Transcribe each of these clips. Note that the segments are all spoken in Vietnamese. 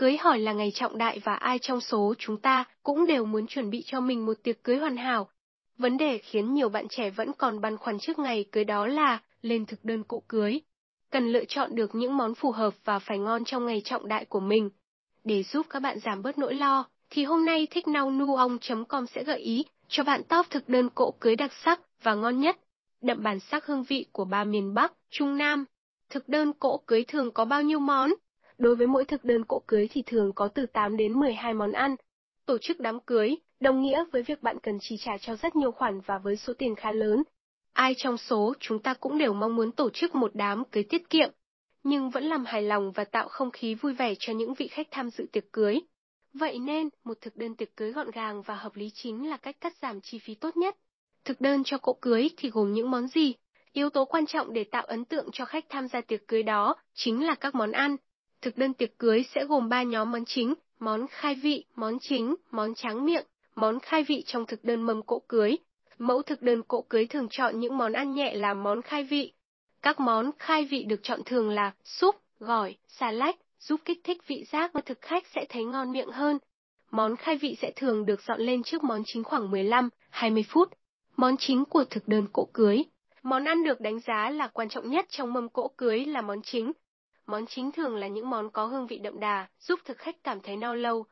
Cưới hỏi là ngày trọng đại và ai trong số chúng ta cũng đều muốn chuẩn bị cho mình một tiệc cưới hoàn hảo. Vấn đề khiến nhiều bạn trẻ vẫn còn băn khoăn trước ngày cưới đó là lên thực đơn cỗ cưới. Cần lựa chọn được những món phù hợp và phải ngon trong ngày trọng đại của mình. Để giúp các bạn giảm bớt nỗi lo, thì hôm nay thích com sẽ gợi ý cho bạn top thực đơn cỗ cưới đặc sắc và ngon nhất, đậm bản sắc hương vị của ba miền Bắc, Trung Nam. Thực đơn cỗ cưới thường có bao nhiêu món? Đối với mỗi thực đơn cỗ cưới thì thường có từ 8 đến 12 món ăn. Tổ chức đám cưới, đồng nghĩa với việc bạn cần chi trả cho rất nhiều khoản và với số tiền khá lớn. Ai trong số chúng ta cũng đều mong muốn tổ chức một đám cưới tiết kiệm, nhưng vẫn làm hài lòng và tạo không khí vui vẻ cho những vị khách tham dự tiệc cưới. Vậy nên, một thực đơn tiệc cưới gọn gàng và hợp lý chính là cách cắt giảm chi phí tốt nhất. Thực đơn cho cỗ cưới thì gồm những món gì? Yếu tố quan trọng để tạo ấn tượng cho khách tham gia tiệc cưới đó chính là các món ăn. Thực đơn tiệc cưới sẽ gồm 3 nhóm món chính, món khai vị, món chính, món tráng miệng, món khai vị trong thực đơn mâm cỗ cưới. Mẫu thực đơn cỗ cưới thường chọn những món ăn nhẹ làm món khai vị. Các món khai vị được chọn thường là súp, gỏi, xà lách, giúp kích thích vị giác và thực khách sẽ thấy ngon miệng hơn. Món khai vị sẽ thường được dọn lên trước món chính khoảng 15, 20 phút. Món chính của thực đơn cỗ cưới. Món ăn được đánh giá là quan trọng nhất trong mâm cỗ cưới là món chính. Món chính thường là những món có hương vị đậm đà, giúp thực khách cảm thấy no lâu.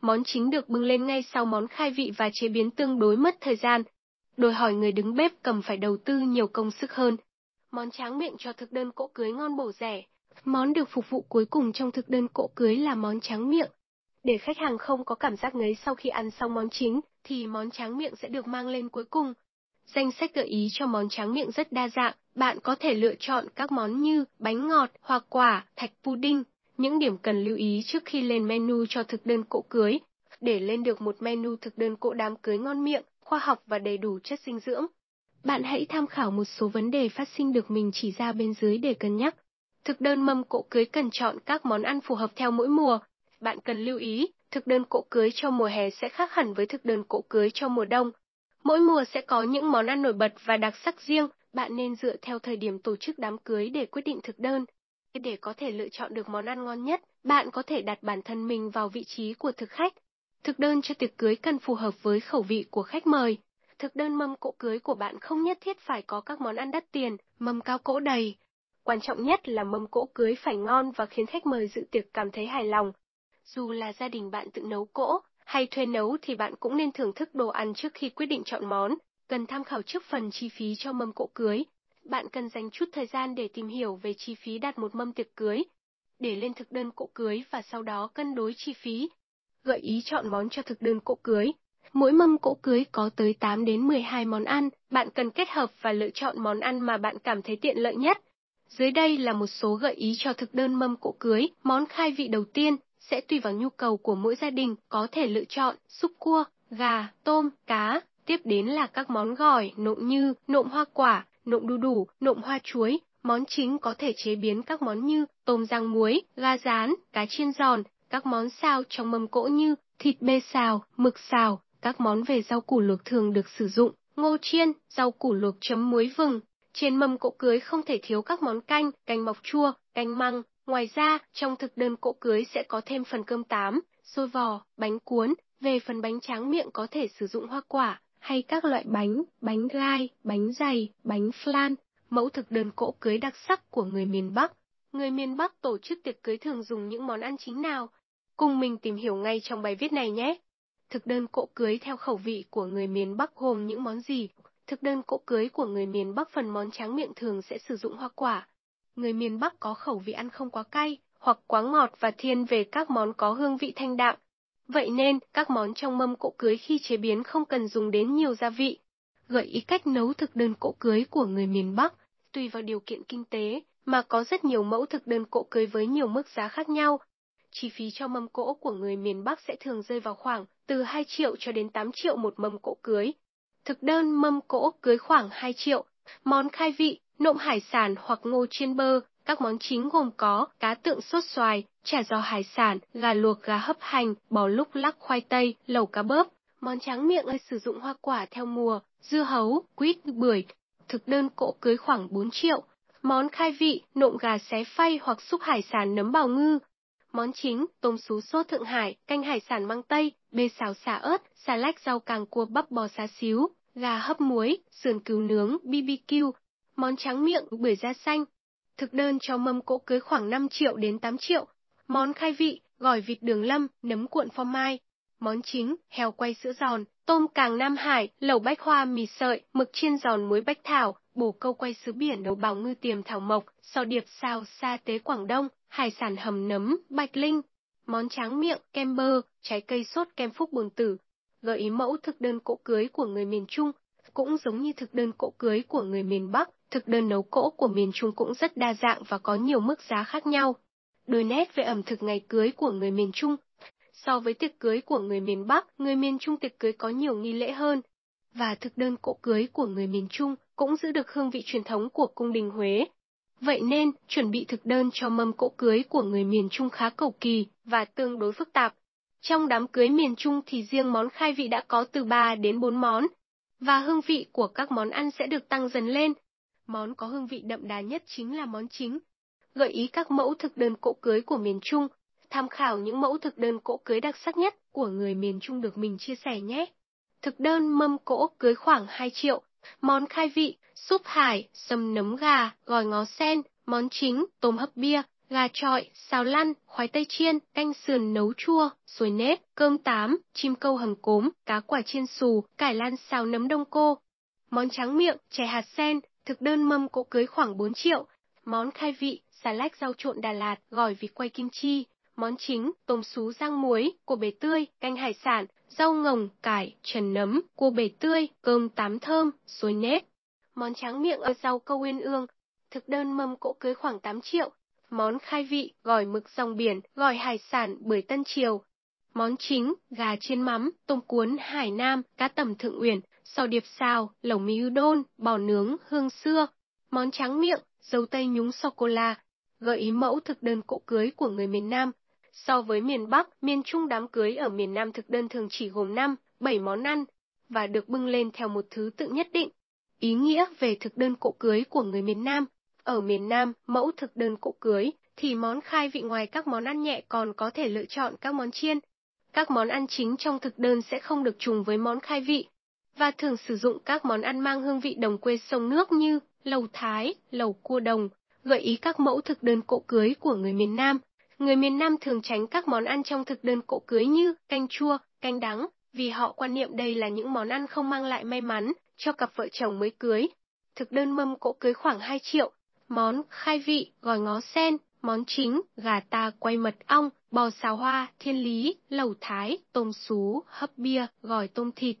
Món chính được bưng lên ngay sau món khai vị và chế biến tương đối mất thời gian. Đòi hỏi người đứng bếp cầm phải đầu tư nhiều công sức hơn. Món tráng miệng cho thực đơn cỗ cưới ngon bổ rẻ, Món được phục vụ cuối cùng trong thực đơn cỗ cưới là món tráng miệng. Để khách hàng không có cảm giác ngấy sau khi ăn xong món chính, thì món tráng miệng sẽ được mang lên cuối cùng. Danh sách gợi ý cho món tráng miệng rất đa dạng, bạn có thể lựa chọn các món như bánh ngọt, hoa quả, thạch pudding. Những điểm cần lưu ý trước khi lên menu cho thực đơn cỗ cưới. Để lên được một menu thực đơn cỗ đám cưới ngon miệng, khoa học và đầy đủ chất dinh dưỡng. Bạn hãy tham khảo một số vấn đề phát sinh được mình chỉ ra bên dưới để cân nhắc. Thực đơn mâm cỗ cưới cần chọn các món ăn phù hợp theo mỗi mùa. Bạn cần lưu ý, thực đơn cỗ cưới cho mùa hè sẽ khác hẳn với thực đơn cỗ cưới cho mùa đông. Mỗi mùa sẽ có những món ăn nổi bật và đặc sắc riêng, bạn nên dựa theo thời điểm tổ chức đám cưới để quyết định thực đơn. Để có thể lựa chọn được món ăn ngon nhất, bạn có thể đặt bản thân mình vào vị trí của thực khách. Thực đơn cho tiệc cưới cần phù hợp với khẩu vị của khách mời. Thực đơn mâm cỗ cưới của bạn không nhất thiết phải có các món ăn đắt tiền, mâm cao cỗ đầy, Quan trọng nhất là mâm cỗ cưới phải ngon và khiến khách mời dự tiệc cảm thấy hài lòng. Dù là gia đình bạn tự nấu cỗ, hay thuê nấu thì bạn cũng nên thưởng thức đồ ăn trước khi quyết định chọn món, cần tham khảo trước phần chi phí cho mâm cỗ cưới. Bạn cần dành chút thời gian để tìm hiểu về chi phí đặt một mâm tiệc cưới, để lên thực đơn cỗ cưới và sau đó cân đối chi phí. Gợi ý chọn món cho thực đơn cỗ cưới. Mỗi mâm cỗ cưới có tới 8 đến 12 món ăn, bạn cần kết hợp và lựa chọn món ăn mà bạn cảm thấy tiện lợi nhất. Dưới đây là một số gợi ý cho thực đơn mâm cỗ cưới, món khai vị đầu tiên sẽ tùy vào nhu cầu của mỗi gia đình, có thể lựa chọn súp cua, gà, tôm, cá, tiếp đến là các món gỏi, nộm như nộm hoa quả, nộm đu đủ, nộm hoa chuối, món chính có thể chế biến các món như tôm rang muối, gà rán, cá chiên giòn, các món xào trong mâm cỗ như thịt bê xào, mực xào, các món về rau củ luộc thường được sử dụng, ngô chiên, rau củ luộc chấm muối vừng, trên mâm cỗ cưới không thể thiếu các món canh, canh mọc chua, canh măng. Ngoài ra, trong thực đơn cỗ cưới sẽ có thêm phần cơm tám, xôi vò, bánh cuốn. Về phần bánh tráng miệng có thể sử dụng hoa quả, hay các loại bánh, bánh gai, bánh dày, bánh flan. Mẫu thực đơn cỗ cưới đặc sắc của người miền Bắc. Người miền Bắc tổ chức tiệc cưới thường dùng những món ăn chính nào? Cùng mình tìm hiểu ngay trong bài viết này nhé. Thực đơn cỗ cưới theo khẩu vị của người miền Bắc gồm những món gì? Thực đơn cỗ cưới của người miền Bắc phần món tráng miệng thường sẽ sử dụng hoa quả. Người miền Bắc có khẩu vị ăn không quá cay, hoặc quá ngọt và thiên về các món có hương vị thanh đạm. Vậy nên, các món trong mâm cỗ cưới khi chế biến không cần dùng đến nhiều gia vị. Gợi ý cách nấu thực đơn cỗ cưới của người miền Bắc, tùy vào điều kiện kinh tế, mà có rất nhiều mẫu thực đơn cỗ cưới với nhiều mức giá khác nhau. Chi phí cho mâm cỗ của người miền Bắc sẽ thường rơi vào khoảng từ 2 triệu cho đến 8 triệu một mâm cỗ cưới. Thực đơn mâm cỗ cưới khoảng 2 triệu. Món khai vị, nộm hải sản hoặc ngô chiên bơ. Các món chính gồm có cá tượng sốt xoài, chả giò hải sản, gà luộc gà hấp hành, bò lúc lắc khoai tây, lẩu cá bớp. Món tráng miệng ơi sử dụng hoa quả theo mùa, dưa hấu, quýt, bưởi. Thực đơn cỗ cưới khoảng 4 triệu. Món khai vị, nộm gà xé phay hoặc xúc hải sản nấm bào ngư. Món chính, tôm sú sốt Thượng Hải, canh hải sản măng tây, bê xào xả ớt, xà lách rau càng cua bắp bò xá xíu, gà hấp muối, sườn cừu nướng, BBQ, món tráng miệng, bưởi da xanh. Thực đơn cho mâm cỗ cưới khoảng 5 triệu đến 8 triệu. Món khai vị, gỏi vịt đường lâm, nấm cuộn phô mai. Món chính, heo quay sữa giòn, tôm càng Nam Hải, lẩu bách hoa mì sợi, mực chiên giòn muối bách thảo, bổ câu quay sứ biển đầu bào ngư tiềm thảo mộc, sò điệp xào sa tế Quảng Đông, hải sản hầm nấm, bạch linh, món tráng miệng, kem bơ, trái cây sốt kem phúc bồn tử. Gợi ý mẫu thực đơn cỗ cưới của người miền Trung, cũng giống như thực đơn cỗ cưới của người miền Bắc, thực đơn nấu cỗ của miền Trung cũng rất đa dạng và có nhiều mức giá khác nhau. Đôi nét về ẩm thực ngày cưới của người miền Trung. So với tiệc cưới của người miền Bắc, người miền Trung tiệc cưới có nhiều nghi lễ hơn. Và thực đơn cỗ cưới của người miền Trung cũng giữ được hương vị truyền thống của cung đình Huế. Vậy nên, chuẩn bị thực đơn cho mâm cỗ cưới của người miền Trung khá cầu kỳ và tương đối phức tạp. Trong đám cưới miền Trung thì riêng món khai vị đã có từ 3 đến 4 món, và hương vị của các món ăn sẽ được tăng dần lên. Món có hương vị đậm đà nhất chính là món chính. Gợi ý các mẫu thực đơn cỗ cưới của miền Trung, tham khảo những mẫu thực đơn cỗ cưới đặc sắc nhất của người miền Trung được mình chia sẻ nhé. Thực đơn mâm cỗ cưới khoảng 2 triệu, món khai vị, súp hải, sâm nấm gà, gỏi ngó sen, món chính, tôm hấp bia, gà trọi, xào lăn, khoai tây chiên, canh sườn nấu chua, xôi nếp, cơm tám, chim câu hầm cốm, cá quả chiên xù, cải lan xào nấm đông cô. Món trắng miệng, chè hạt sen, thực đơn mâm cỗ cưới khoảng 4 triệu. Món khai vị, xà lách rau trộn Đà Lạt, gỏi vịt quay kim chi. Món chính, tôm sú rang muối, cua bể tươi, canh hải sản, rau ngồng, cải, trần nấm, cua bể tươi, cơm tám thơm, xôi nếp. Món tráng miệng ở rau câu uyên ương. Thực đơn mâm cỗ cưới khoảng 8 triệu, món khai vị, gỏi mực rong biển, gỏi hải sản bưởi Tân Triều. Món chính, gà chiên mắm, tôm cuốn Hải Nam, cá tầm Thượng Uyển, sò điệp xào, lẩu mì udon, bò nướng, hương xưa. Món trắng miệng, dâu tây nhúng sô-cô-la. Gợi ý mẫu thực đơn cỗ cưới của người miền Nam. So với miền Bắc, miền Trung đám cưới ở miền Nam thực đơn thường chỉ gồm 5, 7 món ăn, và được bưng lên theo một thứ tự nhất định. Ý nghĩa về thực đơn cỗ cưới của người miền Nam ở miền Nam, mẫu thực đơn cỗ cưới, thì món khai vị ngoài các món ăn nhẹ còn có thể lựa chọn các món chiên. Các món ăn chính trong thực đơn sẽ không được trùng với món khai vị, và thường sử dụng các món ăn mang hương vị đồng quê sông nước như lầu thái, lầu cua đồng, gợi ý các mẫu thực đơn cỗ cưới của người miền Nam. Người miền Nam thường tránh các món ăn trong thực đơn cỗ cưới như canh chua, canh đắng, vì họ quan niệm đây là những món ăn không mang lại may mắn cho cặp vợ chồng mới cưới. Thực đơn mâm cỗ cưới khoảng 2 triệu, món khai vị, gỏi ngó sen, món chính, gà ta quay mật ong, bò xào hoa, thiên lý, lẩu thái, tôm sú, hấp bia, gỏi tôm thịt.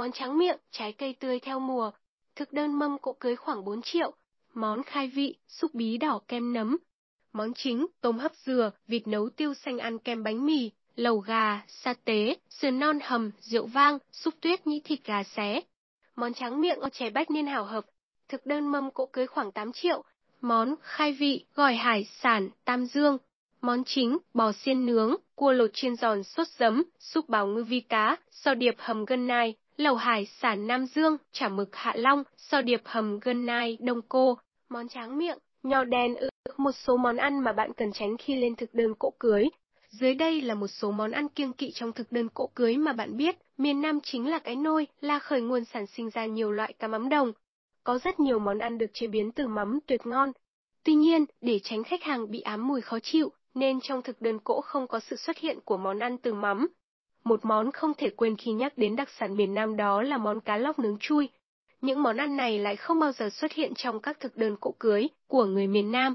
Món tráng miệng, trái cây tươi theo mùa. Thực đơn mâm cỗ cưới khoảng 4 triệu. Món khai vị, xúc bí đỏ kem nấm. Món chính, tôm hấp dừa, vịt nấu tiêu xanh ăn kem bánh mì, lẩu gà, sa tế, sườn non hầm, rượu vang, xúc tuyết nhĩ thịt gà xé. Món tráng miệng ở chè bách niên hảo hợp. Thực đơn mâm cỗ cưới khoảng 8 triệu, món khai vị, gỏi hải sản, tam dương. Món chính, bò xiên nướng, cua lột chiên giòn sốt giấm, súp bào ngư vi cá, sò điệp hầm gân nai, lẩu hải sản Nam Dương, chả mực Hạ Long, sò điệp hầm gân nai, đông cô, món tráng miệng, nho đen ư, một số món ăn mà bạn cần tránh khi lên thực đơn cỗ cưới. Dưới đây là một số món ăn kiêng kỵ trong thực đơn cỗ cưới mà bạn biết, miền Nam chính là cái nôi, là khởi nguồn sản sinh ra nhiều loại cá mắm đồng, có rất nhiều món ăn được chế biến từ mắm tuyệt ngon. Tuy nhiên, để tránh khách hàng bị ám mùi khó chịu, nên trong thực đơn cỗ không có sự xuất hiện của món ăn từ mắm. Một món không thể quên khi nhắc đến đặc sản miền Nam đó là món cá lóc nướng chui. Những món ăn này lại không bao giờ xuất hiện trong các thực đơn cỗ cưới của người miền Nam.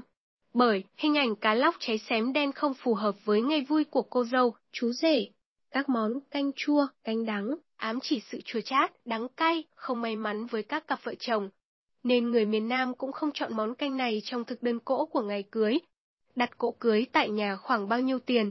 Bởi hình ảnh cá lóc cháy xém đen không phù hợp với ngày vui của cô dâu, chú rể. Các món canh chua, canh đắng, ám chỉ sự chua chát, đắng cay, không may mắn với các cặp vợ chồng. Nên người miền Nam cũng không chọn món canh này trong thực đơn cỗ của ngày cưới. Đặt cỗ cưới tại nhà khoảng bao nhiêu tiền?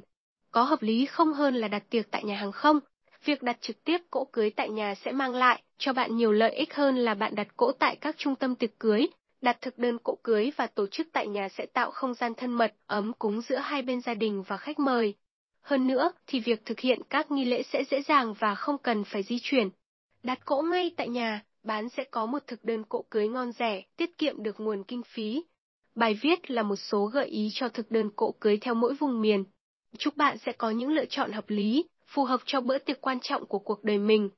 Có hợp lý không hơn là đặt tiệc tại nhà hàng không? Việc đặt trực tiếp cỗ cưới tại nhà sẽ mang lại cho bạn nhiều lợi ích hơn là bạn đặt cỗ tại các trung tâm tiệc cưới. Đặt thực đơn cỗ cưới và tổ chức tại nhà sẽ tạo không gian thân mật, ấm cúng giữa hai bên gia đình và khách mời. Hơn nữa, thì việc thực hiện các nghi lễ sẽ dễ dàng và không cần phải di chuyển. Đặt cỗ ngay tại nhà, bán sẽ có một thực đơn cỗ cưới ngon rẻ, tiết kiệm được nguồn kinh phí. Bài viết là một số gợi ý cho thực đơn cỗ cưới theo mỗi vùng miền. Chúc bạn sẽ có những lựa chọn hợp lý, phù hợp cho bữa tiệc quan trọng của cuộc đời mình.